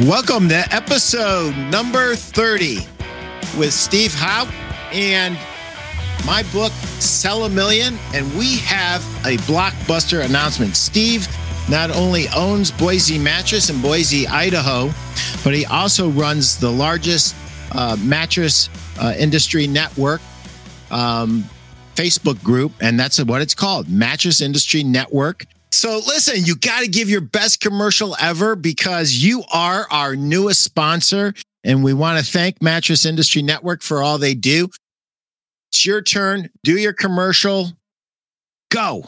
Welcome to episode number 30 with Steve Houk and my book, Sell a Million. And we have a blockbuster announcement. Steve not only owns Boise Mattress in Boise, Idaho, but he also runs the largest uh, mattress uh, industry network um, Facebook group. And that's what it's called Mattress Industry Network. So listen, you got to give your best commercial ever because you are our newest sponsor. And we want to thank Mattress Industry Network for all they do. It's your turn. Do your commercial. Go.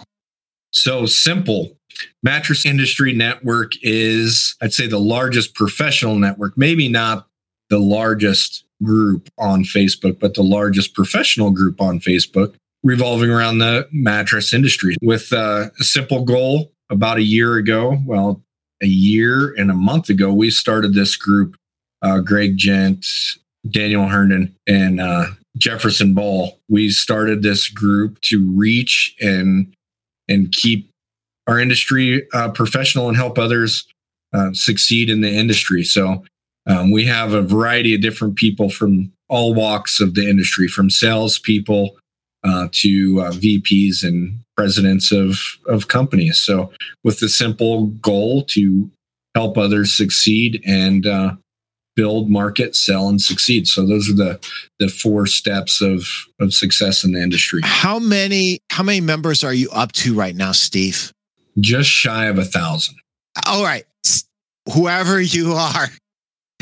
So simple. Mattress Industry Network is, I'd say, the largest professional network, maybe not the largest group on Facebook, but the largest professional group on Facebook revolving around the mattress industry with uh, a simple goal about a year ago. Well, a year and a month ago, we started this group. Uh, Greg Gent, Daniel Herndon, and uh, Jefferson Ball. We started this group to reach and and keep our industry uh, professional and help others uh, succeed in the industry. So um, we have a variety of different people from all walks of the industry, from salespeople uh, to uh, VPs and presidents of of companies. So, with the simple goal to help others succeed and uh, build, market, sell, and succeed. So, those are the the four steps of of success in the industry. How many how many members are you up to right now, Steve? Just shy of a thousand. All right, whoever you are,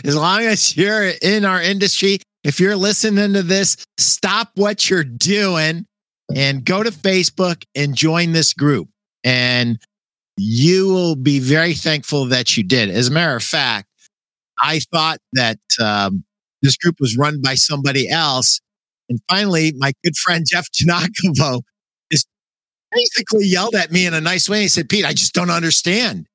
as long as you're in our industry if you're listening to this, stop what you're doing and go to Facebook and join this group. And you will be very thankful that you did. As a matter of fact, I thought that um, this group was run by somebody else. And finally, my good friend Jeff Janakovo just basically yelled at me in a nice way. He said, Pete, I just don't understand.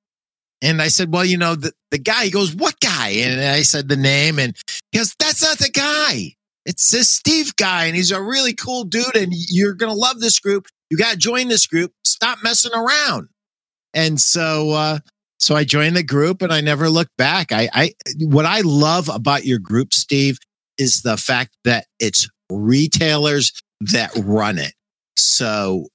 And I said, well, you know, the, the guy, he goes, what guy? And I said the name and he goes, that's not the guy. It's this Steve guy. And he's a really cool dude. And you're going to love this group. You got to join this group. Stop messing around. And so, uh, so I joined the group and I never looked back. I, I, what I love about your group, Steve, is the fact that it's retailers that run it. So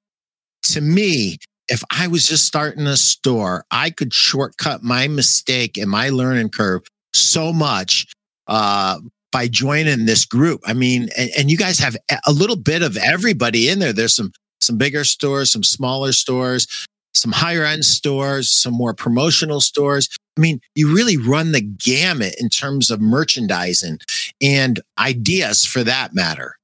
to me, if I was just starting a store, I could shortcut my mistake and my learning curve so much uh, by joining this group. I mean, and, and, you guys have a little bit of everybody in there. There's some some bigger stores, some smaller stores, some higher end stores, some more promotional stores. I mean, you really run the gamut in terms of merchandising and ideas for that matter.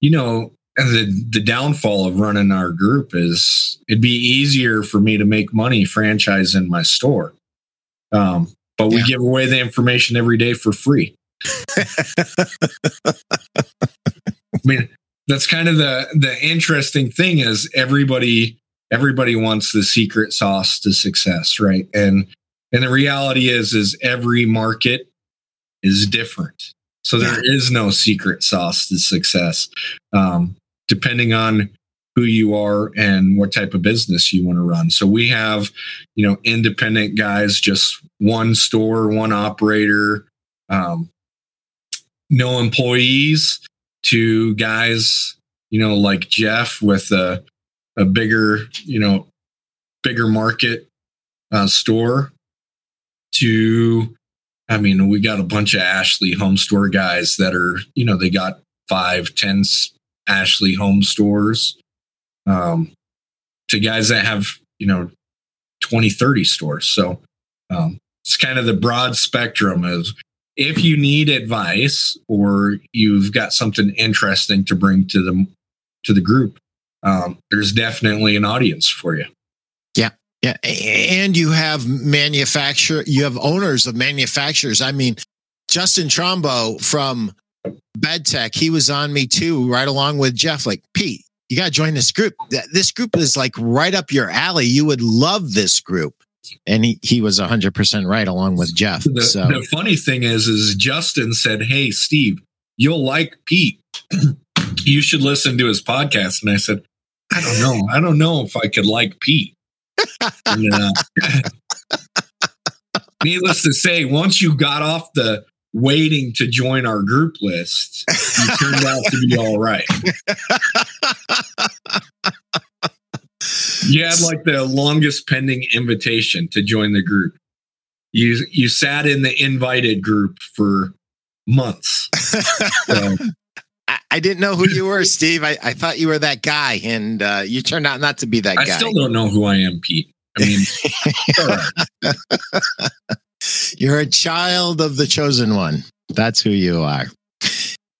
You know, the the downfall of running our group is it'd be easier for me to make money franchising my store. Um, but we yeah. give away the information every day for free. I mean, that's kind of the the interesting thing is everybody everybody wants the secret sauce to success, right? And and the reality is is every market is different. So there is no secret sauce to success. Um, depending on who you are and what type of business you want to run. So we have, you know, independent guys, just one store, one operator, um, no employees, to guys, you know, like Jeff with a, a bigger, you know, bigger market uh, store. To, I mean, we got a bunch of Ashley home store guys that are, you know, they got five, ten Ashley home stores um, to guys that have, you know, 20, 30 stores. So um, it's kind of the broad spectrum of if you need advice or you've got something interesting to bring to the to the group, um, there's definitely an audience for you. Yeah. Yeah. And you have manufacturer, you have owners of manufacturers. I mean, Justin Trombo from BedTech, he was on me too, right along with Jeff. Like, Pete, you got to join this group. This group is like right up your alley. You would love this group. And he, he was 100% right along with Jeff. The, so the funny thing is, is Justin said, Hey, Steve, you'll like Pete. you should listen to his podcast. And I said, I don't know. I don't know if I could like Pete. and, uh, needless to say, once you got off the waiting to join our group list, you turned out to be all right. You had like the longest pending invitation to join the group. You you sat in the invited group for months. So, I, I didn't know who you were, Steve. I, I thought you were that guy, and uh, you turned out not to be that I guy. I still don't know who I am, Pete. I mean, right. You're a child of the chosen one. That's who you are.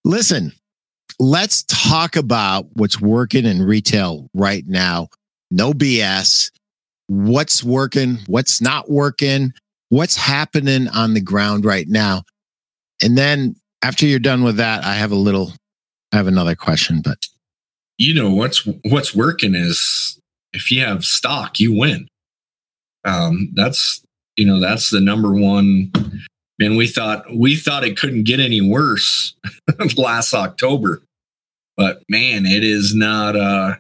Listen, let's talk about what's working in retail right now. No BS. What's working? What's not working? What's happening on the ground right now? And then after you're done with that, I have a little, I have another question, but you know what's what's working is if you have stock, you win. Um, that's you know that's the number one. and we thought we thought it couldn't get any worse last October, but man, it is not. Uh,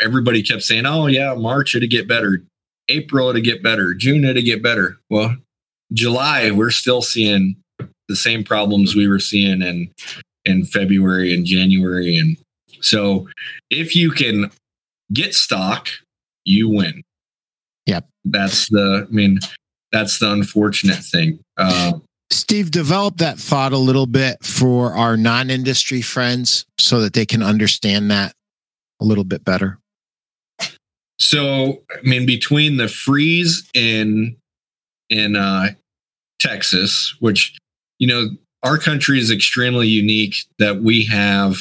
everybody kept saying, "Oh yeah, March it'll get better, April it'll get better, June it'll get better." Well, July we're still seeing the same problems we were seeing in in February and January, and so if you can get stock, you win. Yep. That's the, I mean, that's the unfortunate thing. Uh, Steve, develop that thought a little bit for our non industry friends so that they can understand that a little bit better. so, I mean, between the freeze in, in, uh, Texas, which, you know, our country is extremely unique that we have,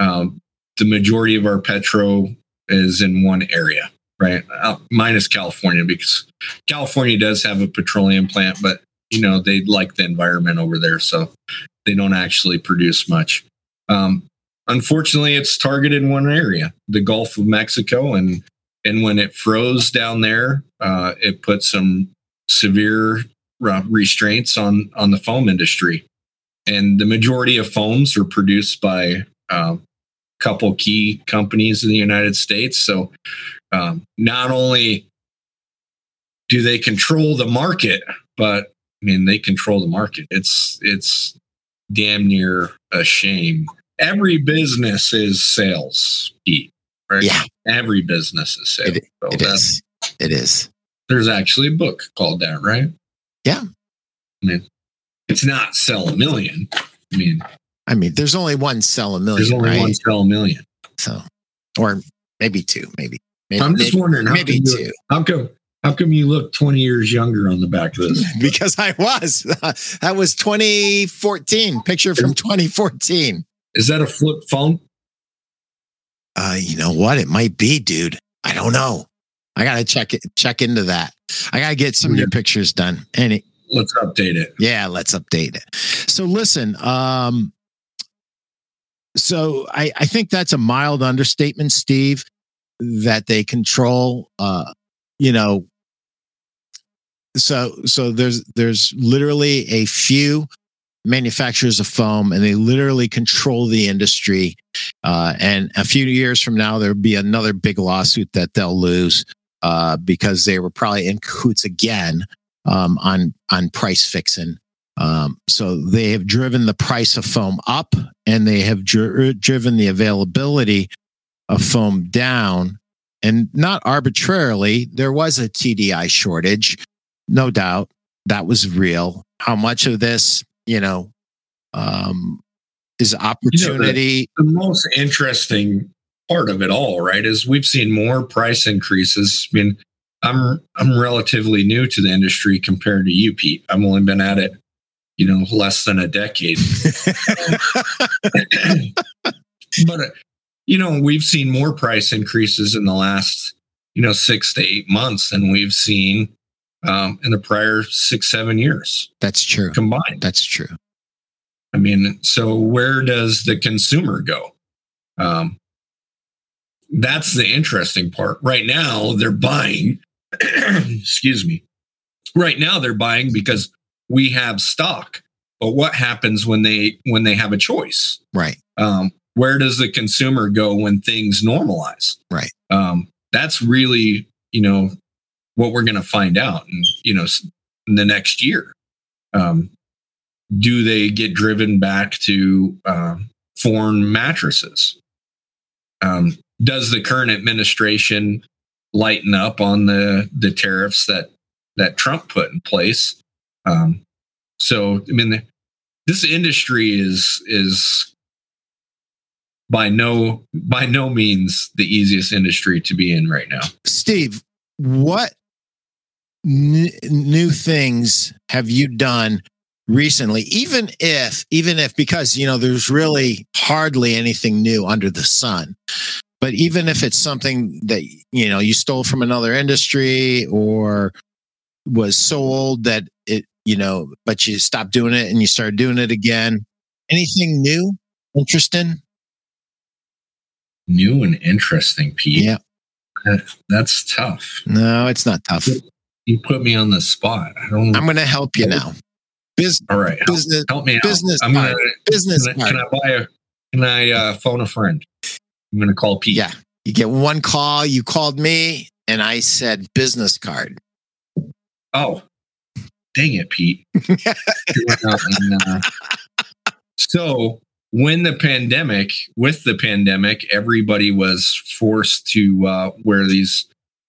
um, the majority of our petro is in one area, right? Minus California, because California does have a petroleum plant, but you know they like the environment over there, so they don't actually produce much. Um, unfortunately, it's targeted in one area, the Gulf of Mexico, and and when it froze down there, uh, it put some severe uh, restraints on on the foam industry, and the majority of foams are produced by uh, couple key companies in the United States. So um, not only do they control the market, but I mean they control the market. It's it's damn near a shame. Every business is sales, Pete. Right? Yeah. Every business is sales. It, So it is. It is. There's actually a book called that, right? Yeah. I mean, it's not sell a million. I mean, I mean, there's only one sell a million, there's only right? one sell a million. So, or maybe two, maybe. Maybe I'm just maybe, wondering how maybe come you- How come? How come you look 20 years younger on the back of this? because I was. that was 2014. Picture from 2014. Is that a flip phone? Uh, you know what? It might be, dude. I don't know. I gotta check it. Check into that. I gotta get some new pictures done. And it, Let's update it. yeah, let's update it. So listen. Um, so I I think that's a mild understatement, Steve. That they control. Uh, you know. So so there's there's literally a few manufacturers of foam and they literally control the industry uh, and a few years from now there'll be another big lawsuit that they'll lose uh, because they were probably in cahoots again um, on on price fixing um, so they have driven the price of foam up and they have dri- driven the availability of foam down and not arbitrarily there was a tdi shortage no doubt that was real how much of this you know um is opportunity The most interesting part of it all, right, is we've seen more price increases. I mean, I'm I'm relatively new to the industry compared to you, Pete. I've only been at it, you know, less than a decade. but uh, you know, we've seen more price increases in the last, you know, six to eight months than we've seen um, in the prior six, seven years that's true combined. that's true I mean, so where does the consumer go? Um, that's the interesting part. Right now, they're buying. excuse me. Right now, they're buying because we have stock. But what happens when they when they have a choice? right Um, where does the consumer go when things normalize? Right. Um, that's really you know what we're going to find out. And you know, s- the next year? Um, do they get driven back to um, foreign mattresses? Um, does the current administration lighten up on the the tariffs that that Trump put in place? Um, so, I mean, the, this industry is is by no by no means the easiest industry to be in right now. Steve, what n- new things have you done recently even if even if because you know there's really hardly anything new under the sun but even if it's something that you know you stole from another industry or was so old that it you know but you stopped doing it and you started doing it again anything new interesting New and interesting, Pete. yeah That- that's tough. no it's not tough You put me on the spot. I don't. i'm gonna help you now Bus- all right, help, business help me out. business I'm gonna. business Can I, card. can I buy a? Can I uh, phone a friend? I'm gonna call Pete. Yeah. You get one call, you called me, and I said business card. Oh, dang it, Pete. You went out and, uh, so when the pandemic, with the pandemic, everybody was forced to uh, wear these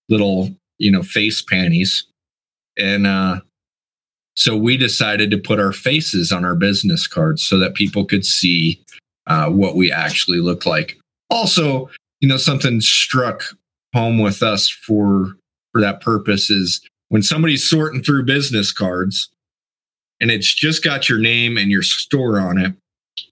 little, you know, face panties, and uh, so we decided to put our faces on our business cards so that people could see uh, what we actually look like. Also, you know, something struck home with us for for that purpose is when somebody's sorting through business cards and it's just got your name and your store on it,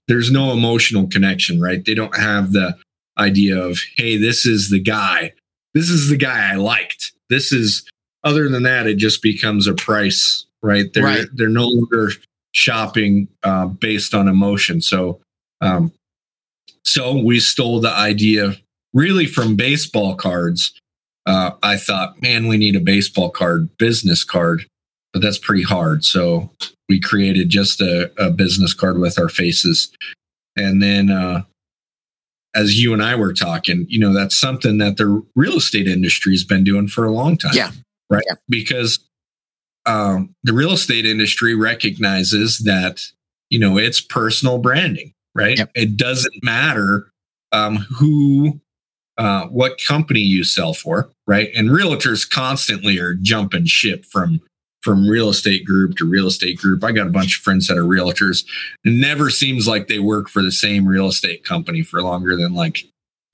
there's no emotional connection, right? They don't have the idea of, hey, this is the guy. This is the guy I liked. This is other than that, it just becomes a price, right? They're Right. they're no longer shopping uh, based on emotion. So um, so we stole the idea really from baseball cards. Uh, I thought, man, we need a baseball card, business card, but that's pretty hard. So we created just a, a business card with our faces. And then, uh, as you and I were talking, you know, that's something that the real estate industry has been doing for a long time. Yeah. Right. Yeah. Because um, the real estate industry recognizes that, you know, it's personal branding, right? It doesn't matter um, who, uh, what company you sell for, right? And realtors constantly are jumping ship from from real estate group to real estate group. I got a bunch of friends that are realtors. It never seems like they work for the same real estate company for longer than like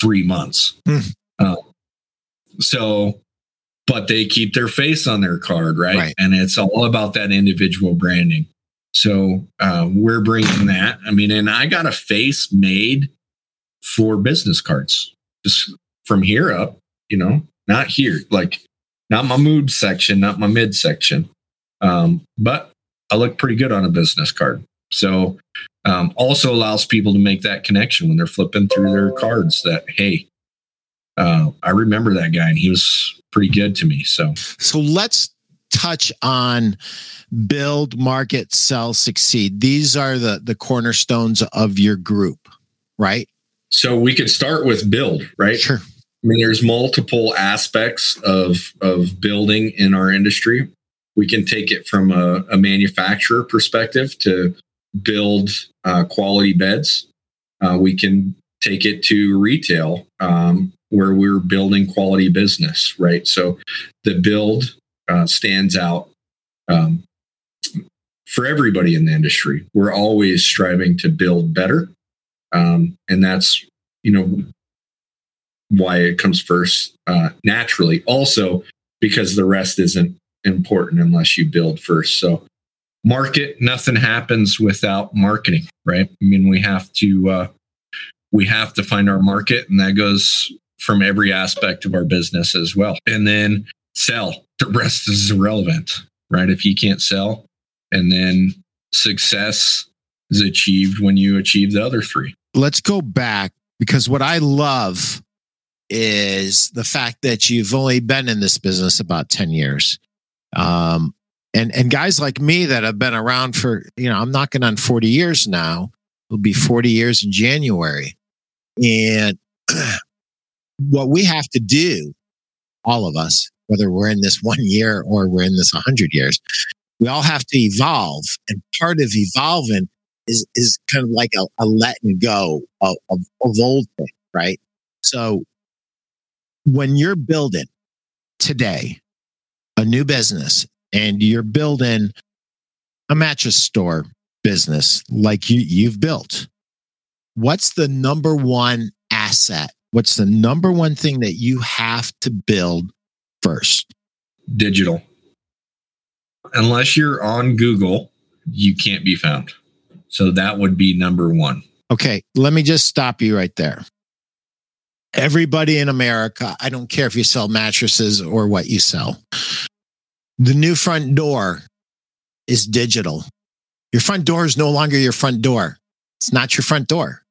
three months. Hmm. Uh, so, but they keep their face on their card, right? Right. And it's all about that individual branding. So uh, we're bringing that. I mean, and I got a face made for business cards, just from here up. You know, not here, like not my mood section, not my mid section. Um, but I look pretty good on a business card. So um, also allows people to make that connection when they're flipping through their cards that, hey, uh, I remember that guy and he was pretty good to me. So So let's touch on build, market, sell, succeed. These are the the cornerstones of your group, right? so we could start with build, right? Sure. I mean, there's multiple aspects of of building in our industry. We can take it from a, a manufacturer perspective to build uh, quality beds. Uh, we can take it to retail um, where we're building quality business, right? So the build uh, stands out um, for everybody in the industry. We're always striving to build better, um, and that's you know why it comes first uh, naturally. Also, because the rest isn't important unless you build first. So, market, nothing happens without marketing, right? I mean, we have to uh, we have to find our market, and that goes from every aspect of our business as well. And then sell. The rest is irrelevant, right? If you can't sell, and then success is achieved when you achieve the other three. Let's go back because what I love is the fact that you've only been in this business about 10 years. Um, and and guys like me that have been around for, you know, I'm knocking on 40 years now. It'll be 40 years in January. And what we have to do, all of us, whether we're in this one year or we're in this 100 years, We all have to evolve. And part of evolving is, is kind of like a, a letting go of, of, of old things, right? So when you're building today a new business and you're building a mattress store business like you, you've built, what's the number one asset? What's the number one thing that you have to build first? Digital. Unless you're on Google, you can't be found. So that would be number one. Okay, let me just stop you right there. Everybody in America, I don't care if you sell mattresses or what you sell, the new front door is digital. Your front door is no longer your front door. It's not your front door.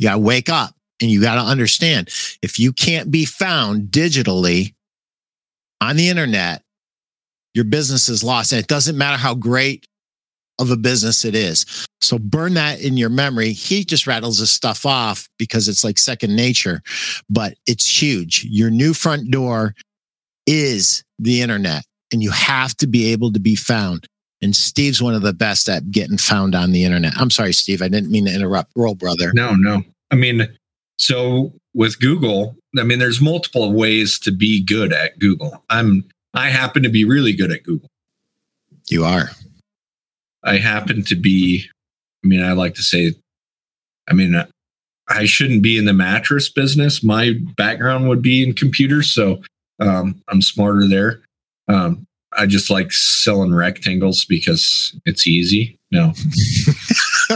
You got to wake up and you got to understand if you can't be found digitally on the internet, your business is lost. And it doesn't matter how great of a business it is. So burn that in your memory. He just rattles this stuff off because it's like second nature, but it's huge. Your new front door is the internet and you have to be able to be found. And Steve's one of the best at getting found on the internet. I'm sorry, Steve. I didn't mean to interrupt. Roll, brother. No, no. I mean, so with Google, I mean, there's multiple ways to be good at Google. I'm, I happen to be really good at Google. You are. I happen to be, I mean, I like to say, I mean, I shouldn't be in the mattress business. My background would be in computers. So um, I'm smarter there. Um, I just like selling rectangles because it's easy. No.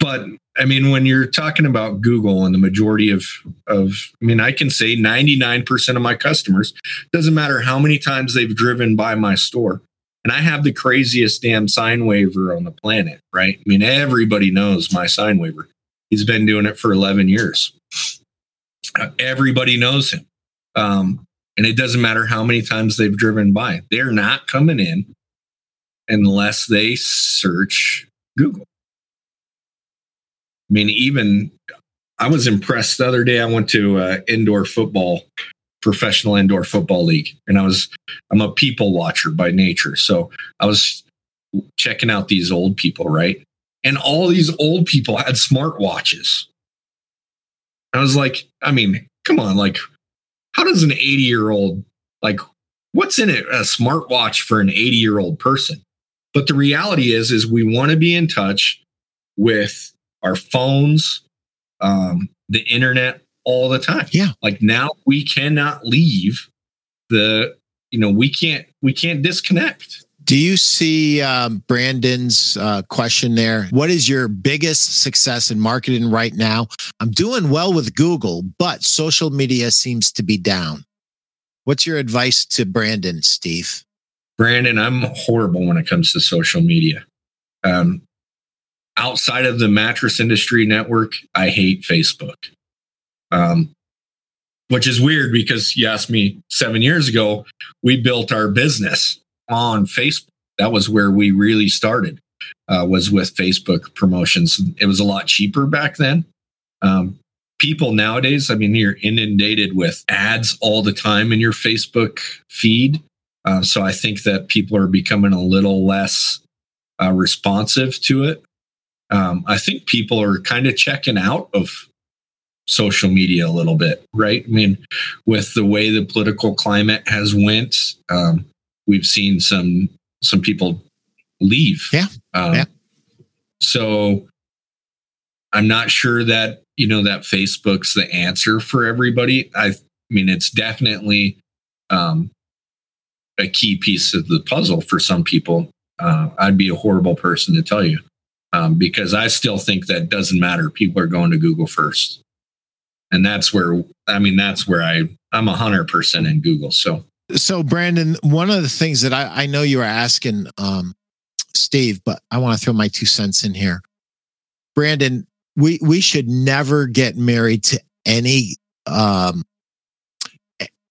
but I mean, when you're talking about Google and the majority of, of, I mean, I can say 99% of my customers, doesn't matter how many times they've driven by my store. And I have the craziest damn sine waver on the planet, right? I mean, everybody knows my sine waver. He's been doing it for 11 years. Everybody knows him. Um, and it doesn't matter how many times they've driven by, they're not coming in unless they search Google. I mean, even I was impressed the other day. I went to uh, indoor football, professional indoor football league, and I was I'm a people watcher by nature, so I was checking out these old people, right? And all these old people had smartwatches. I was like, I mean, come on, like, how does an 80 year old like what's in it a smartwatch for an 80 year old person? But the reality is, is we want to be in touch with our phones, um, the internet all the time. Yeah. Like now we cannot leave the, you know, we can't, we can't disconnect. Do you see um, Brandon's uh, question there? What is your biggest success in marketing right now? I'm doing well with Google, but social media seems to be down. What's your advice to Brandon, Steve? Brandon, I'm horrible when it comes to social media. Um, outside of the mattress industry network, I hate Facebook. Um, which is weird because you asked me seven years ago, we built our business on Facebook. That was where we really started, uh, was with Facebook promotions. It was a lot cheaper back then. Um, people nowadays, I mean, you're inundated with ads all the time in your Facebook feed. Uh, so I think that people are becoming a little less uh, responsive to it um, I think people are kind of checking out of social media a little bit, right? I mean, with the way the political climate has went, um, we've seen some some people leave. Yeah. Um, yeah. So I'm not sure that you know that Facebook's the answer for everybody. I, I mean, it's definitely um, a key piece of the puzzle for some people. Uh, I'd be a horrible person to tell you um, because I still think that doesn't matter. People are going to Google first, and that's where I mean that's where I I'm a hundred percent in Google. So so Brandon, one of the things that I I know you were asking um, Steve, but I want to throw my two cents in here. Brandon, we we should never get married to any um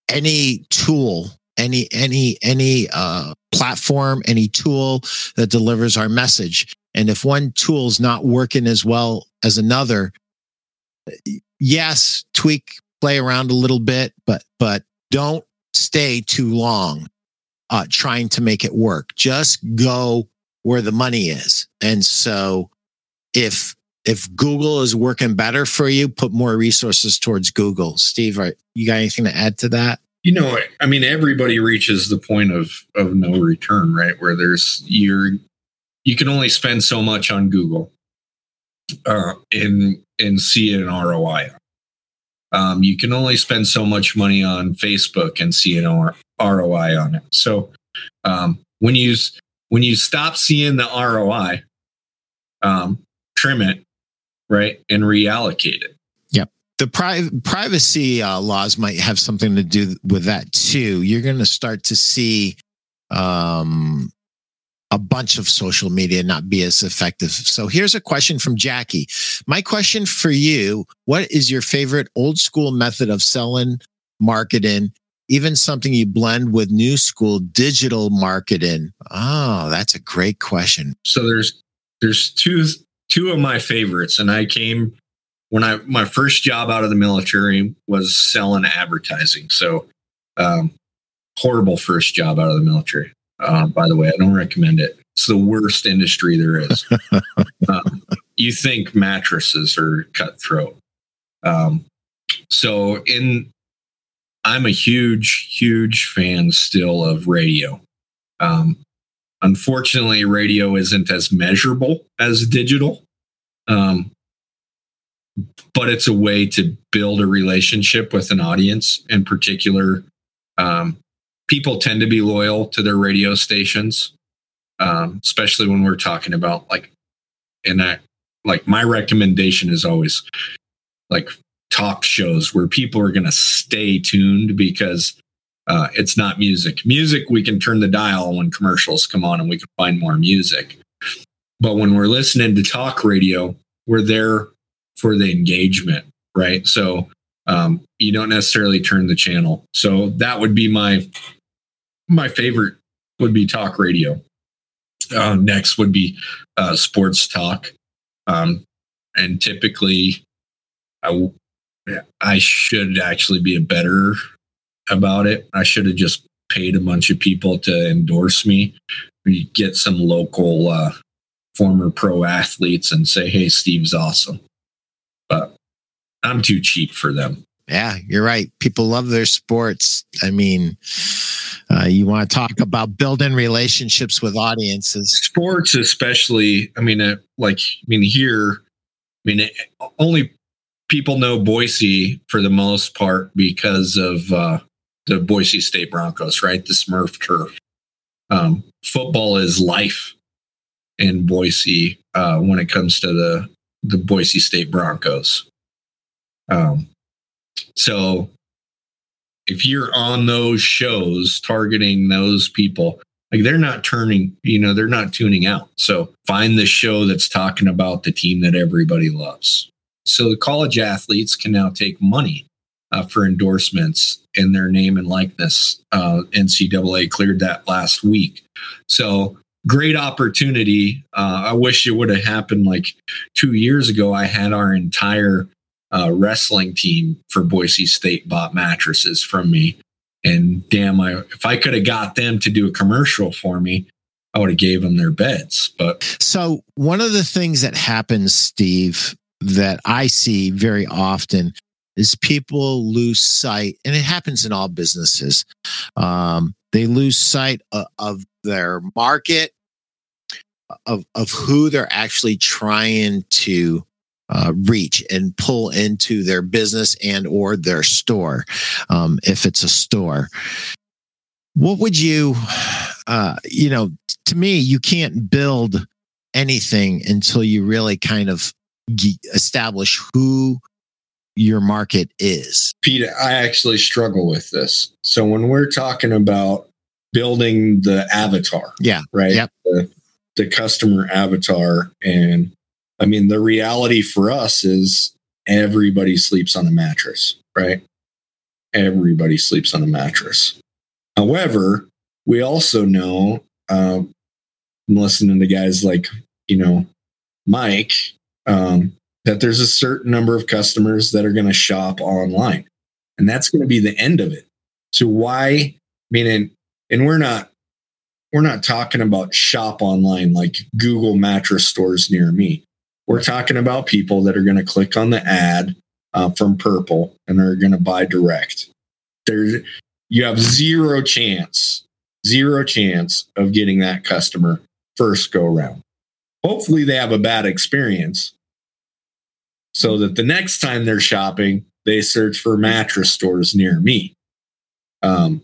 any tool any any any uh platform any tool that delivers our message and if one tool is not working as well as another, yes, tweak, play around a little bit, but but don't stay too long uh, trying to make it work. Just go where the money is. And so if if Google is working better for you, put more resources towards Google. Steve, right? You got anything to add to that? You know, I mean, everybody reaches the point of of no return, right? Where there's you're you can only spend so much on Google, uh, and and see an ROI. Um, you can only spend so much money on Facebook and see an ROI on it. So um, when you when you stop seeing the ROI, um, trim it, right, and reallocate it. Yep. The pri- privacy uh, laws might have something to do with that too. You're going to start to see um, a bunch of social media not be as effective. So here's a question from Jackie. My question for you What is your favorite old school method of selling, marketing, even something you blend with new school digital marketing? Oh, that's a great question. So there's there's two two of my favorites and I came when I my first job out of the military was selling advertising. So um horrible first job out of the military. Uh, by the way, I don't recommend it. It's the worst industry there is. um, you think mattresses are cutthroat. Um, so in, I'm a huge, huge fan still of radio. Um, unfortunately, radio isn't as measurable as digital. Um, but it's a way to build a relationship with an audience, in particular, um, people tend to be loyal to their radio stations, um, especially when we're talking about like, and that, like, my recommendation is always like talk shows where people are going to stay tuned because uh, it's not music. Music, we can turn the dial when commercials come on and we can find more music. But when we're listening to talk radio, we're there for the engagement, right? So um, you don't necessarily turn the channel. So that would be my my favorite would be talk radio. Uh, next would be uh, sports talk. Um, and typically, I, I should actually be a better about it. I should have just paid a bunch of people to endorse me. We get some local uh, former pro athletes and say, "Hey, Steve's awesome," but I'm too cheap for them. Yeah, you're right. People love their sports. I mean, uh, you want to talk about building relationships with audiences. Sports, especially. I mean, uh, like, I mean, here, I mean, it, only people know Boise for the most part because of uh, the Boise State Broncos, right? The Smurf turf. Um, football is life in Boise uh, when it comes to the the Boise State Broncos. Um, so if you're on those shows targeting those people, like they're not turning, you know, they're not tuning out. So find the show that's talking about the team that everybody loves. So the college athletes can now take money uh, for endorsements in their name and likeness. Uh, NCAA cleared that last week. So great opportunity. Uh, I wish it would have happened like two years ago. I had our entire uh, wrestling team for Boise State bought mattresses from me. And damn, I, if I could have got them to do a commercial for me, I would have gave them their beds. But so one of the things that happens, Steve, that I see very often is people lose sight, and it happens in all businesses. Um, they lose sight of, of their market, of of who they're actually trying to uh, reach and pull into their business and or their store um, if it's a store. What would you uh, you know to me you can't build anything until you really kind of establish who your market is. Pete i actually struggle with this. So when we're talking about building the avatar yeah. right? Yep. the, the customer avatar and I mean, the reality for us is everybody sleeps on a mattress, right? Everybody sleeps on a mattress. However, we also know, I'm listening to guys like, you know, Mike, um, that there's a certain number of customers that are going to shop online. And that's going to be the end of it. So why, I mean, and, and we're not we're not talking about shop online like Google mattress stores near me. We're talking about people that are going to click on the ad uh, from Purple and are going to buy direct. There's you have zero chance, zero chance of getting that customer first go around. Hopefully, they have a bad experience so that the next time they're shopping, they search for mattress stores near me. Um,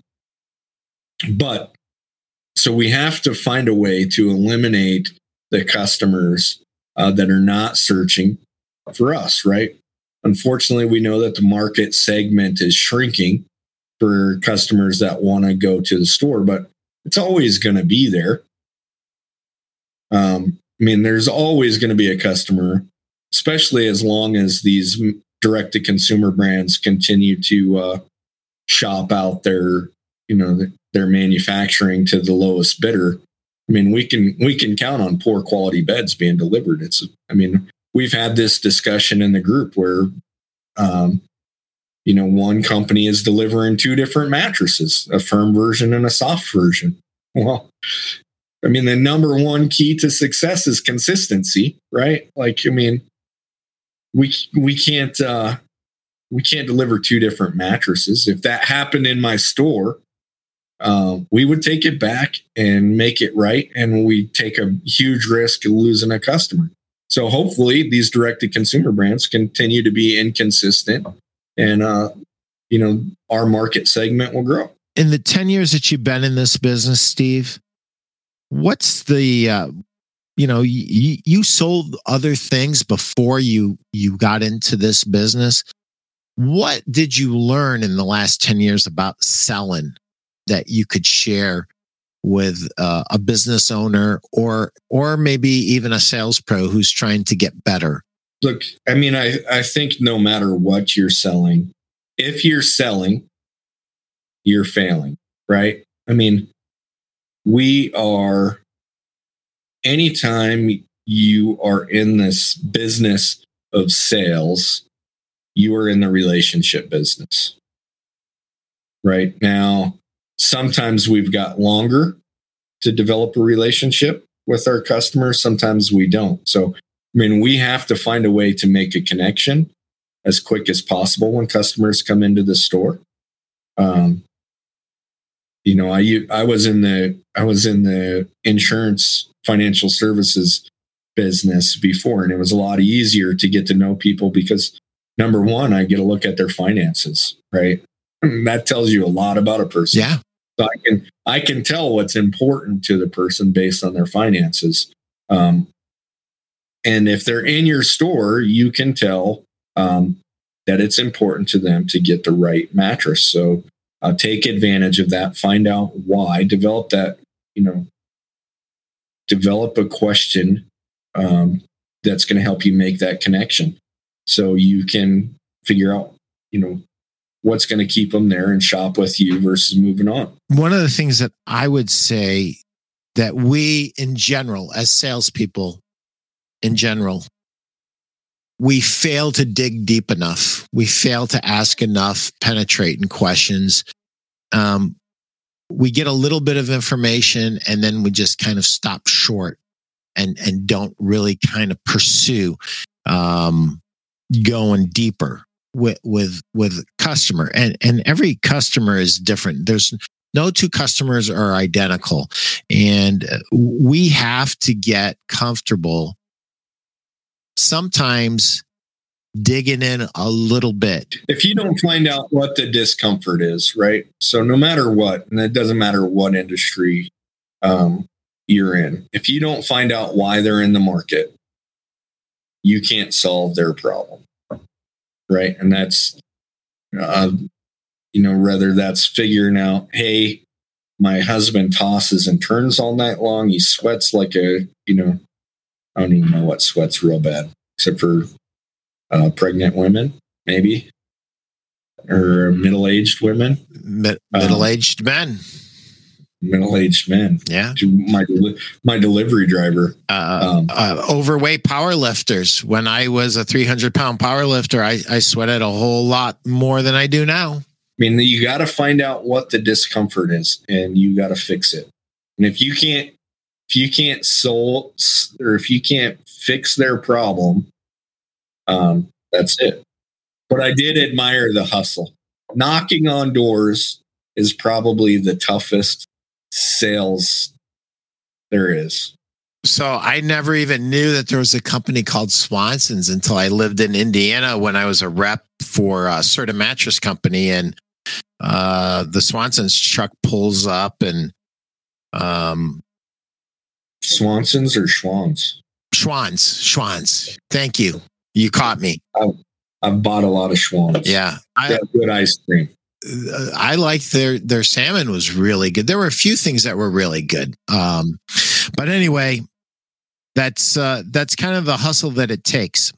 but so we have to find a way to eliminate the customers uh, that are not searching for us, right? Unfortunately, we know that the market segment is shrinking for customers that want to go to the store, but it's always going to be there. Um, I mean, there's always going to be a customer, especially as long as these direct to consumer brands continue to uh, shop out their, you know, their manufacturing to the lowest bidder. I mean, we can we can count on poor quality beds being delivered. It's, I mean, we've had this discussion in the group where, um, you know, one company is delivering two different mattresses, a firm version and a soft version. Well, I mean, the number one key to success is consistency, right? Like, I mean, we we can't uh, we can't deliver two different mattresses. If that happened in my store, uh, we would take it back and make it right, and we take a huge risk losing a customer. So hopefully, these direct to consumer brands continue to be inconsistent, and uh, you know our market segment will grow. In the ten years that you've been in this business, Steve, what's the uh, you know you, you sold other things before you you got into this business what did you learn in the last 10 years about selling that you could share with uh, a business owner or or maybe even a sales pro who's trying to get better look i mean i i think no matter what you're selling if you're selling you're failing right i mean we are anytime you are in this business of sales, you are in the relationship business. Right now, sometimes we've got longer to develop a relationship with our customers, sometimes we don't. So, I mean, we have to find a way to make a connection as quick as possible when customers come into the store. Um, you know, I I was in the I was in the insurance financial services business before, and it was a lot easier to get to know people because number one, I get a look at their finances, right? That tells you a lot about a person. Yeah. So I can I can tell what's important to the person based on their finances. Um, and if they're in your store, you can tell um, that it's important to them to get the right mattress. So uh, take advantage of that, find out why, develop that, you know, develop a question um, that's going to help you make that connection so you can figure out, you know, what's going to keep them there and shop with you versus moving on. One of the things that I would say that we in general, as salespeople in general, we fail to dig deep enough. We fail to ask enough penetrating questions. Um, we get a little bit of information and then we just kind of stop short and and don't really kind of pursue um, going deeper with with with customer and and every customer is different there's no two customers are identical and we have to get comfortable sometimes digging in a little bit. If you don't find out what the discomfort is, right? So no matter what, and it doesn't matter what industry um, you're in, if you don't find out why they're in the market, you can't solve their problem, right? And that's, uh, you know, whether that's figuring out, hey, my husband tosses and turns all night long. He sweats like a, you know, I don't even know what sweats real bad, except for uh, pregnant women, maybe, or middle aged women. Mi- middle aged um, men. Middle aged men. Yeah. My, my delivery driver. Uh, um, uh, overweight power lifters. When I was a 300 pound power lifter, I, I sweated a whole lot more than I do now. I mean, you got to find out what the discomfort is and you got to fix it. And if you can't, if you can't solve or if you can't fix their problem, um, that's it. But I did admire the hustle. Knocking on doors is probably the toughest sales there is. So I never even knew that there was a company called Swanson's until I lived in Indiana when I was a rep for a certain mattress company, and uh, the Swanson's truck pulls up and um, Swanson's or Schwans? Schwans, Schwans. Thank you. You caught me. I've, I've bought a lot of Schwans. Yeah, I, good ice cream. I liked their their salmon was really good. There were a few things that were really good. Um, but anyway, that's uh, that's kind of the hustle that it takes.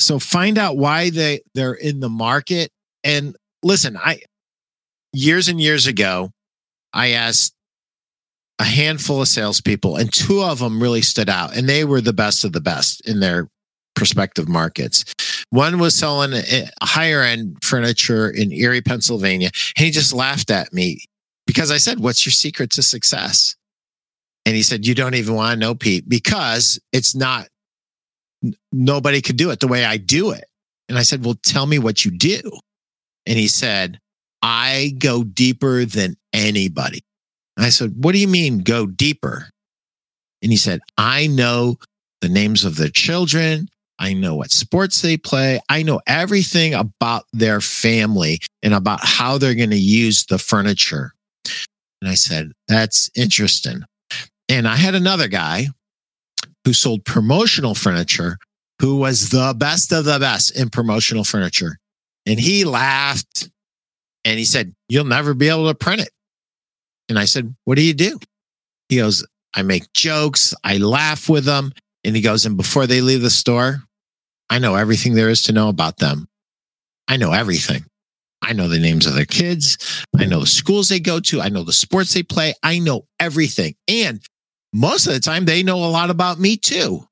So find out why they they're in the market. And listen, I years and years ago, I asked a handful of salespeople, and two of them really stood out, and they were the best of the best in their prospective markets. One was selling higher end furniture in Erie, Pennsylvania, and he just laughed at me because I said, "What's your secret to success?" And he said, You don't even want to know, Pete, because it's not, nobody could do it the way I do it. And I said, Well, tell me what you do. And he said, I go deeper than anybody. And I said, What do you mean go deeper? And he said, I know the names of their children. I know what sports they play. I know everything about their family and about how they're going to use the furniture. And I said, That's interesting. And I had another guy who sold promotional furniture who was the best of the best in promotional furniture. And he laughed and he said, You'll never be able to print it. And I said, What do you do? He goes, I make jokes, I laugh with them. And he goes, And before they leave the store, I know everything there is to know about them. I know everything. I know the names of their kids. I know the schools they go to. I know the sports they play. I know everything. And most of the time they know a lot about me too.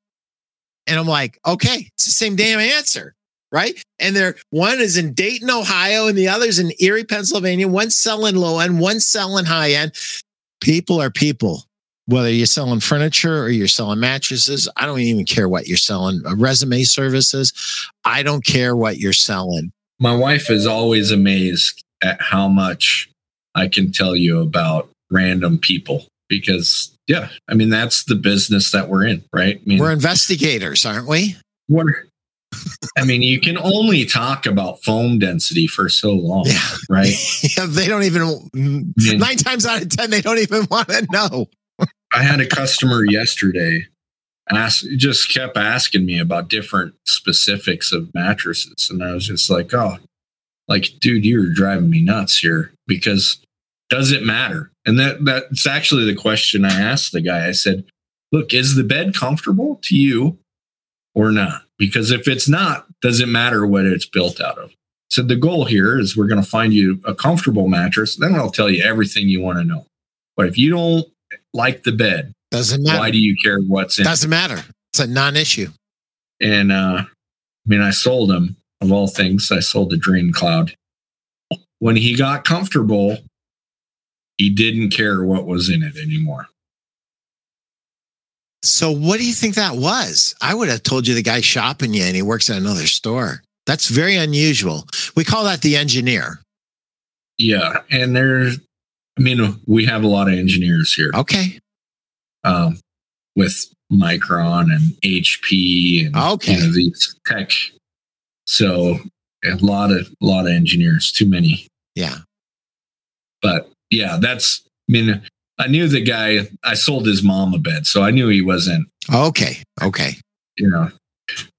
And I'm like, okay, it's the same damn answer. Right. And they're one is in Dayton, Ohio, and the other's in Erie, Pennsylvania. One's selling low end, one's selling high end. People are people. Whether you're selling furniture or you're selling mattresses, I don't even care what you're selling. Uh, resume services, I don't care what you're selling. My wife is always amazed at how much I can tell you about random people because yeah, I mean that's the business that we're in, right? I mean, we're investigators, aren't we? We're, I mean, you can only talk about foam density for so long, yeah. right? yeah, they don't even I mean, nine times out of ten, they don't even want to know. I had a customer yesterday ask just kept asking me about different specifics of mattresses, and I was just like, oh, like, dude, you're driving me nuts here because does it matter? And that that's actually the question I asked the guy. I said, "Look, is the bed comfortable to you or not? Because if it's not, does it matter what it's built out of?" So the goal here is we're going to find you a comfortable mattress. Then I'll tell you everything you want to know. But if you don't like the bed, doesn't matter. Why do you care what's in? It? Doesn't matter. It's a non-issue. And uh, I mean, I sold him of all things. I sold the Dream Cloud. When he got comfortable, he didn't care what was in it anymore. So, what do you think that was? I would have told you the guy shopping you and he works at another store. That's very unusual. We call that the engineer. Yeah. And there's, I mean, we have a lot of engineers here. Okay. Um, with Micron and HP and okay. You know, these tech. So a lot of a lot of engineers, too many. Yeah. But yeah, that's, I mean, I knew the guy, I sold his mom a bed, so I knew he wasn't. Okay. Okay. You know,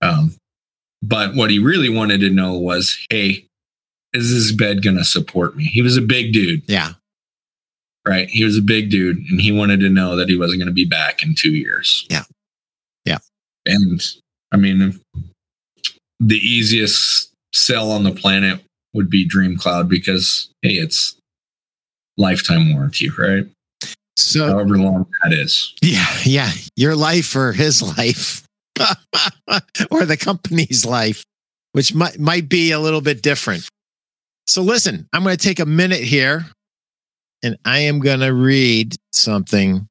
um, but what he really wanted to know was, hey, is this bed going to support me? He was a big dude. Yeah. Right. He was a big dude and he wanted to know that he wasn't going to be back in two years. Yeah. Yeah. And I mean, the easiest sell on the planet would be Dream Cloud because, hey, it's lifetime warranty, right? So however long that is. Yeah, yeah. Your life or his life. or the company's life, which might might be a little bit different. So listen, I'm going to take a minute here and I am going to read something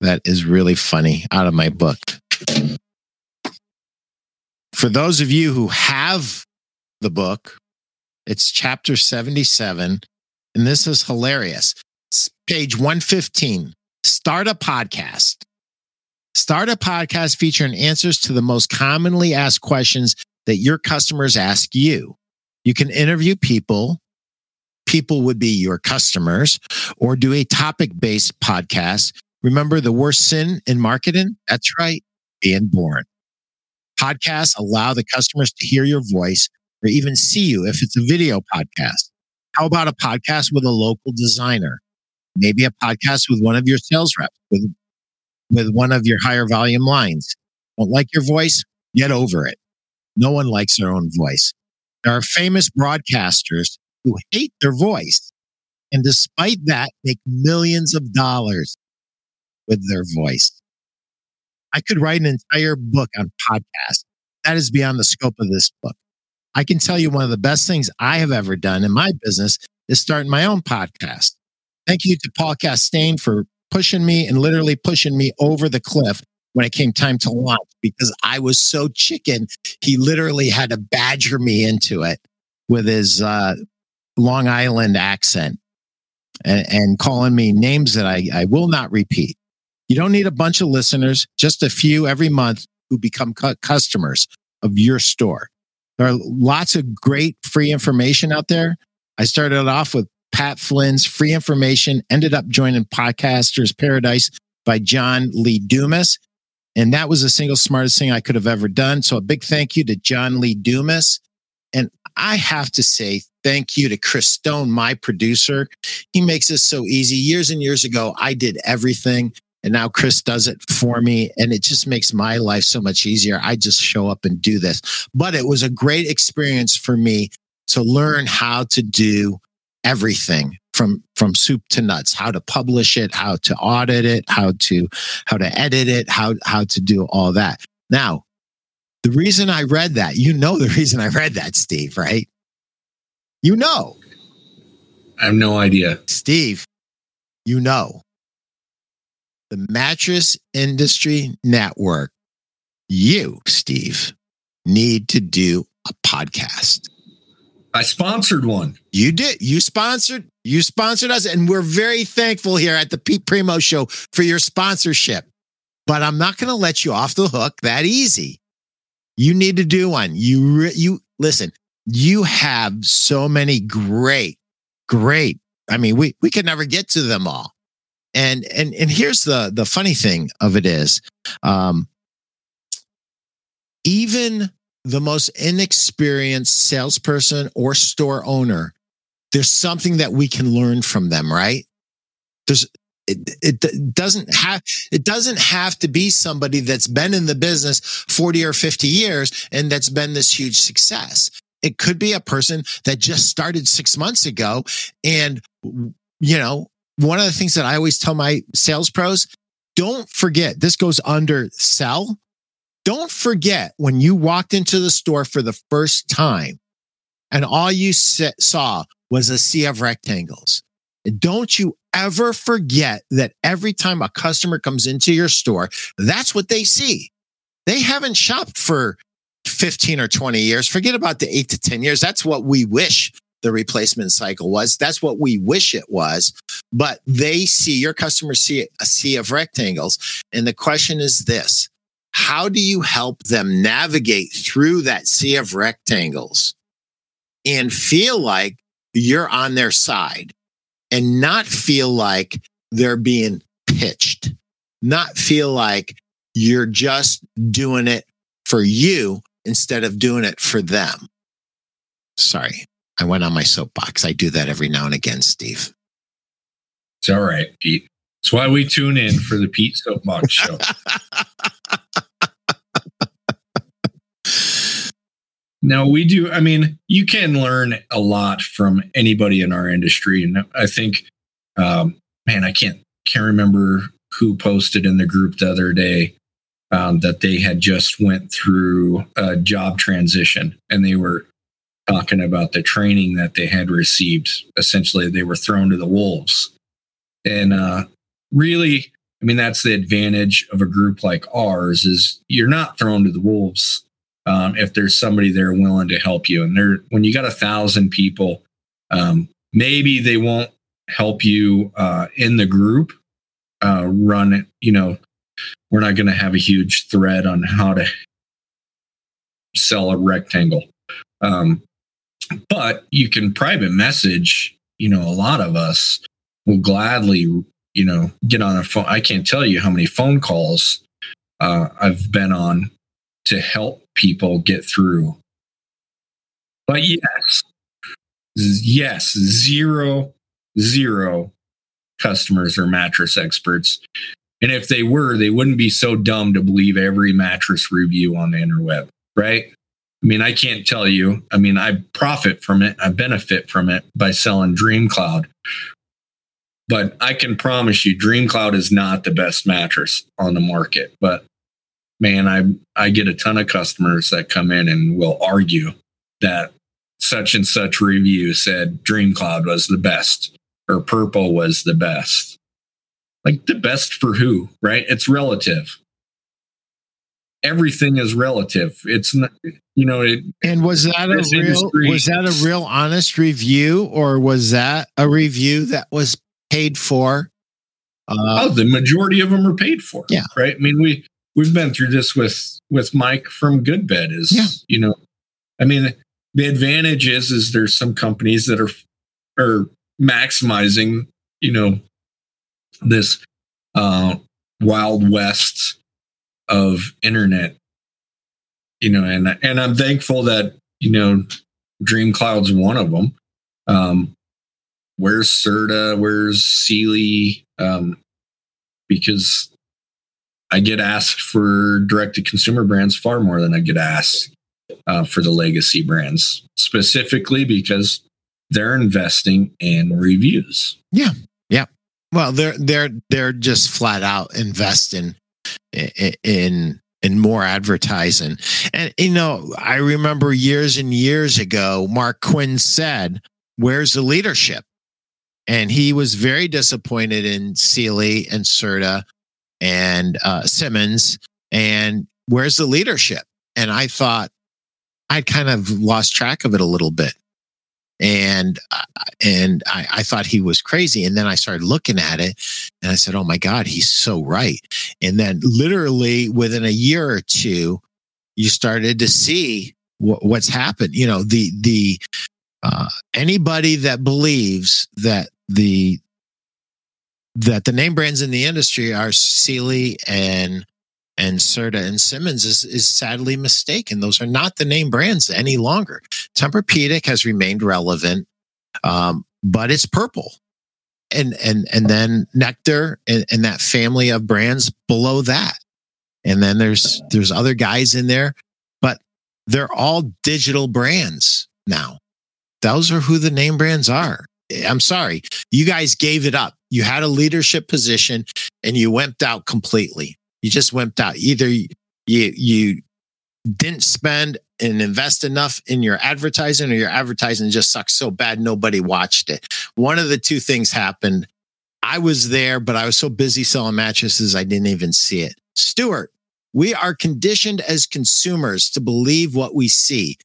that is really funny out of my book. For those of you who have the book, it's chapter 77, and this is hilarious. It's page 115. Start a podcast. Start a podcast featuring answers to the most commonly asked questions that your customers ask you. You can interview people. People would be your customers or do a topic based podcast. Remember the worst sin in marketing? That's right. Being boring. Podcasts allow the customers to hear your voice or even see you if it's a video podcast. How about a podcast with a local designer? Maybe a podcast with one of your sales reps, with, with one of your higher volume lines. Don't like your voice? Get over it. No one likes their own voice. There are famous broadcasters who hate their voice and despite that make millions of dollars with their voice. I could write an entire book on podcasts. That is beyond the scope of this book. I can tell you one of the best things I have ever done in my business is starting my own podcast. Thank you to Paul Castaigne for pushing me and literally pushing me over the cliff when it came time to launch because I was so chicken. He literally had to badger me into it with his uh, Long Island accent and, and calling me names that I, I will not repeat. You don't need a bunch of listeners, just a few every month who become cu- customers of your store. There are lots of great free information out there. I started off with Pat Flynn's free information, ended up joining Podcasters Paradise by John Lee Dumas. And that was the single smartest thing I could have ever done. So a big thank you to John Lee Dumas. And I have to say thank you to Chris Stone, my producer. He makes this so easy. Years and years ago, I did everything. And now Chris does it for me. And it just makes my life so much easier. I just show up and do this. But it was a great experience for me to learn how to do everything from from soup to nuts how to publish it how to audit it how to how to edit it how how to do all that now the reason i read that you know the reason i read that steve right you know I have no idea. steve you know the mattress industry network you steve need to do a podcast I sponsored one. You did. You sponsored. You sponsored us, and we're very thankful here at the Pete Primeau Show for your sponsorship. But I'm not going to let you off the hook that easy. You need to do one. You re- you listen. You have so many great, great. I mean, we we could never get to them all. And and and here's the the funny thing of it is, um, even the most inexperienced salesperson or store owner, there's something that we can learn from them, right? There's it, it doesn't have it doesn't have to be somebody that's been in the business 40 or 50 years and that's been this huge success. It could be a person that just started 6 months ago and you know, one of the things that I always tell my sales pros, don't forget this goes under sell don't forget when you walked into the store for the first time and all you saw was a sea of rectangles. Don't you ever forget that every time a customer comes into your store, that's what they see. They haven't shopped for 15 or 20 years. Forget about the eight to 10 years. That's what we wish the replacement cycle was. That's what we wish it was. But they see your customers see a sea of rectangles. And the question is this how do you help them navigate through that sea of rectangles and feel like you're on their side and not feel like they're being pitched, not feel like you're just doing it for you instead of doing it for them? Sorry, I went on my soapbox. I do that every now and again, Steve. It's all right, Pete. That's why we tune in for the Pete Soapbox Show. Now we do. I mean, you can learn a lot from anybody in our industry, and I think, um, man, I can't can't remember who posted in the group the other day um, that they had just went through a job transition, and they were talking about the training that they had received. Essentially, they were thrown to the wolves, and uh, really, I mean, that's the advantage of a group like ours is you're not thrown to the wolves um, if there's somebody there willing to help you. And there, when you got a thousand people, um, maybe they won't help you uh, in the group uh, run. You know, we're not going to have a huge thread on how to sell a rectangle. Um, but you can private message, you know, a lot of us will gladly, you know, get on a phone. I can't tell you how many phone calls uh, I've been on to help people get through. But yes, yes, zero, zero customers are mattress experts. And if they were, they wouldn't be so dumb to believe every mattress review on the interweb, right? I mean, I can't tell you. I mean, I profit from it, I benefit from it by selling Dream Cloud. But I can promise you, Dream Cloud is not the best mattress on the market. But man, I I get a ton of customers that come in and will argue that such and such review said Dream Cloud was the best or Purple was the best. Like the best for who, right? It's relative. Everything is relative. It's not, you know. It, and was that a real? Was that a real honest review, or was that a review that was paid for? Uh, oh, the majority of them are paid for. Yeah, right. I mean, we we've been through this with with Mike from Goodbed. Is yeah. you know, I mean, the advantage is is there's some companies that are are maximizing, you know, this uh, wild west of internet. You know, and and I'm thankful that you know Dream Cloud's one of them. Um, where's Serta? Where's Sealy? Um, because I get asked for direct to consumer brands far more than I get asked uh, for the legacy brands, specifically because they're investing in reviews. Yeah, yeah. Well, they're they're they're just flat out investing in in, more advertising. And you know, I remember years and years ago, Mark Quinn said, "Where's the leadership?" And he was very disappointed in Sealy and Serta and uh, Simmons. And where's the leadership? And I thought I'd kind of lost track of it a little bit. And and I, I thought he was crazy. And then I started looking at it and I said, Oh my God, he's so right. And then literally within a year or two, you started to see what's happened. You know, the the uh, anybody that believes that the that the name brands in the industry are Sealy and and Serta and Simmons is, is sadly mistaken. Those are not the name brands any longer. Tempur-Pedic has remained relevant, um, but it's purple. And and and then Nectar and, and that family of brands below that. And then there's there's other guys in there, but they're all digital brands now. Those are who the name brands are. I'm sorry. You guys gave it up. You had a leadership position and you wimped out completely. You just wimped out. Either you you didn't spend and invest enough in your advertising or your advertising just sucks so bad nobody watched it. One of the two things happened. I was there, but I was so busy selling mattresses I didn't even see it. Stuart, we are conditioned as consumers to believe what we see.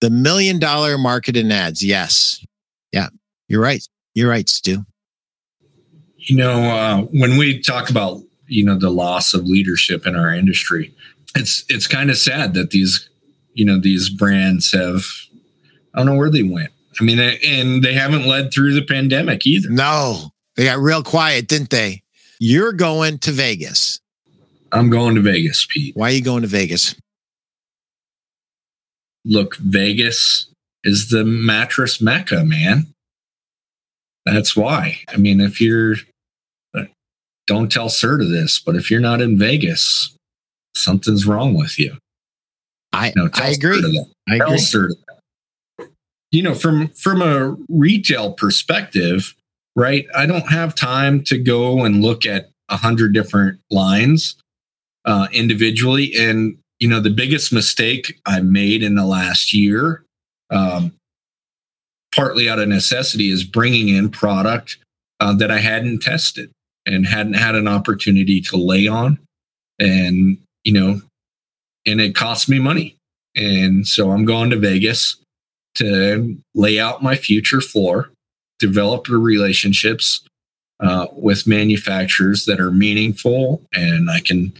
The million dollar market in ads. Yes. Yeah. You're right. You're right, Stu. You know, uh, when we talk about you know the loss of leadership in our industry, it's it's kind of sad that these you know these brands have I don't know where they went. I mean, and they haven't led through the pandemic either. No, they got real quiet, didn't they? You're going to Vegas. I'm going to Vegas, Pete. Why are you going to Vegas? Look, Vegas is the mattress mecca, man. That's why. I mean, if you're, don't tell Serta this, but if you're not in Vegas, something's wrong with you. I, I agree. I tell agree. Serta You know, from from a retail perspective, right? I don't have time to go and look at a hundred different lines uh, individually. And you know, the biggest mistake I made in the last year um, partly out of necessity is bringing in product uh, that I hadn't tested. And hadn't had an opportunity to lay on. And, you know, and it cost me money. And so I'm going to Vegas to lay out my future floor, develop the relationships uh, with manufacturers that are meaningful, and I can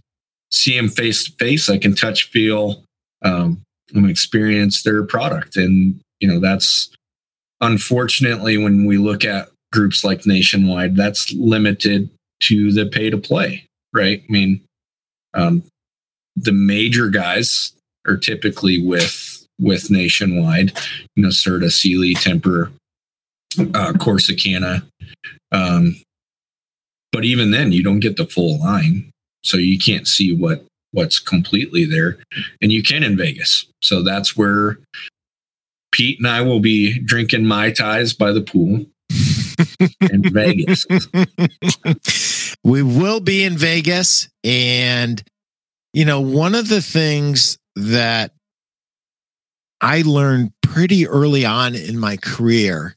see them face to face. I can touch, feel, um, and experience their product. And you know that's unfortunately when we look at groups like Nationwide, that's limited to the pay to play, right? I mean, um, the major guys are typically with with Nationwide, you know, Serta, Sealy, Tempur, uh, Corsicana. Um, but even then, you don't get the full line, so you can't see what what's completely there, and you can in Vegas. So that's where Pete and I will be drinking mai tais by the pool in Vegas. we will be in Vegas, and you know, one of the things that I learned pretty early on in my career,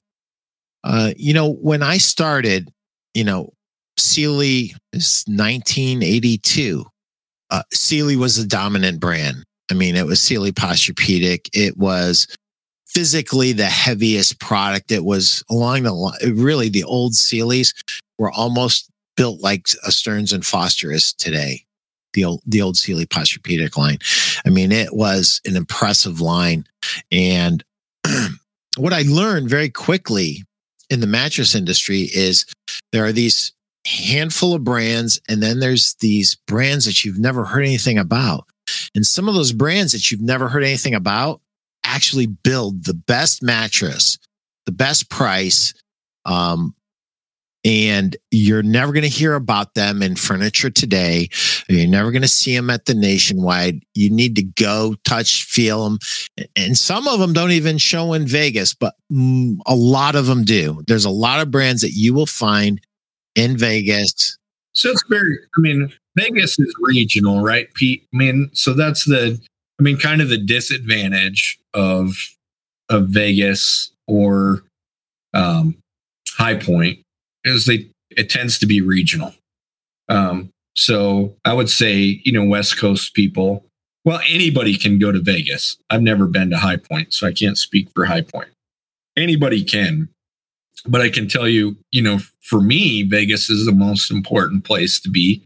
uh, you know, when I started, you know, Sealy is 1982. Uh, Sealy was a dominant brand. I mean, it was Sealy Posturepedic. It was physically the heaviest product. It was along the line, really the old Sealys were almost built like a Stearns and Foster is today. The old, the old Sealy Posturepedic line. I mean, it was an impressive line. And what I learned very quickly in the mattress industry is there are these handful of brands, and then there's these brands that you've never heard anything about. And some of those brands that you've never heard anything about actually build the best mattress, the best price, um, and you're never going to hear about them in furniture today. You're never going to see them at the nationwide. You need to go touch, feel them. And some of them don't even show in Vegas, but mm, a lot of them do. There's a lot of brands that you will find in Vegas. So it's very, I mean, Vegas is regional, right, Pete? I mean, so that's the, I mean, kind of the disadvantage of of Vegas or um, High Point is they it tends to be regional. Um, so I would say, you know, West Coast people, well, anybody can go to Vegas. I've never been to High Point, so I can't speak for High Point. Anybody can. But I can tell you, you know, for me, Vegas is the most important place to be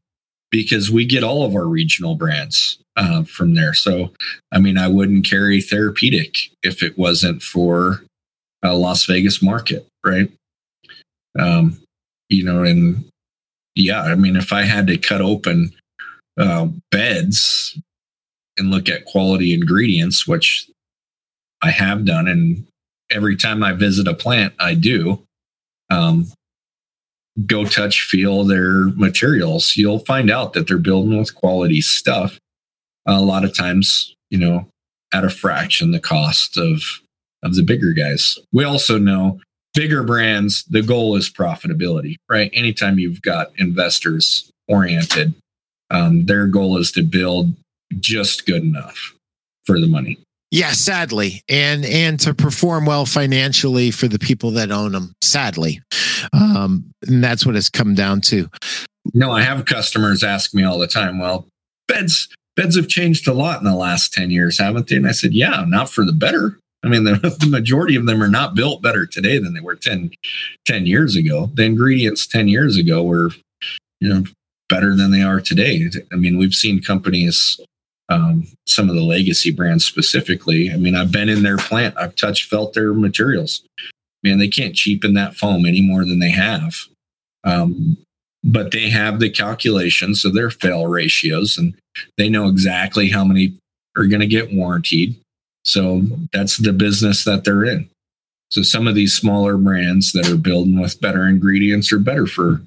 because we get all of our regional brands uh, from there. So, I mean, I wouldn't carry Therapedic if it wasn't for a Las Vegas market, right? Um, you know, and yeah, I mean, if I had to cut open uh, beds and look at quality ingredients, which I have done, and every time I visit a plant, I do. Um, go touch, feel their materials. You'll find out that they're building with quality stuff. A lot of times, you know, at a fraction the cost of of the bigger guys. We also know bigger brands, the goal is profitability, right? Anytime you've got investors oriented, um, their goal is to build just good enough for the money. Yeah, sadly, and and to perform well financially for the people that own them. Sadly, um, and that's what it's come down to. No, I have customers ask me all the time. Well, beds beds have changed a lot in the last ten years, haven't they? And I said, yeah, not for the better. I mean, the, the, majority of them are not built better today than they were 10, 10 years ago. The ingredients 10 years ago were, you know, better than they are today. I mean, we've seen companies, um, some of the legacy brands specifically. I mean, I've been in their plant, I've touched, felt their materials. Man, they can't cheapen that foam any more than they have. Um, but they have the calculations of their fail ratios and they know exactly how many are going to get warranted so that's the business that they're in. So some of these smaller brands that are building with better ingredients are better for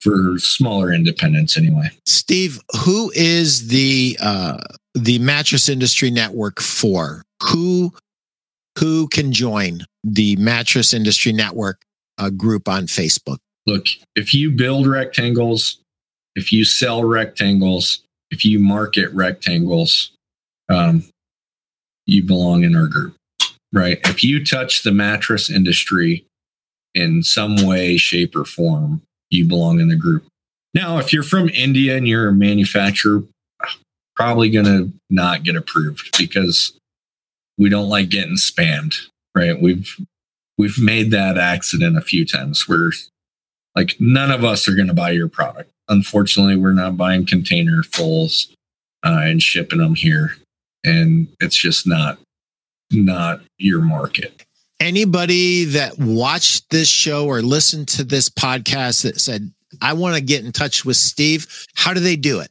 for smaller independents anyway. Steve, who is the uh, the mattress industry network for? Who who can join the mattress industry network uh, group on Facebook? Look, if you build rectangles, if you sell rectangles, if you market rectangles, um, you belong in our group, right? If you touch the mattress industry in some way, shape, or form, you belong in the group. Now, if you're from India and you're a manufacturer, probably going to not get approved because we don't like getting spammed, right? We've we've made that accident a few times where like none of us are going to buy your product. Unfortunately, we're not buying container fulls uh, and shipping them here, and it's just not not your market. Anybody that watched this show or listened to this podcast that said, I want to get in touch with Steve, how do they do it?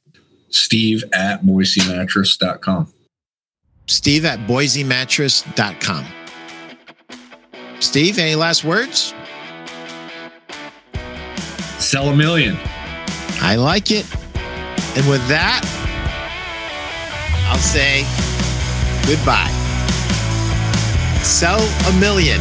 Steve at boisemattress.com. Steve at boisemattress.com. Steve, any last words? Sell a million. I like it. And with that, I'll say goodbye. Sell a million.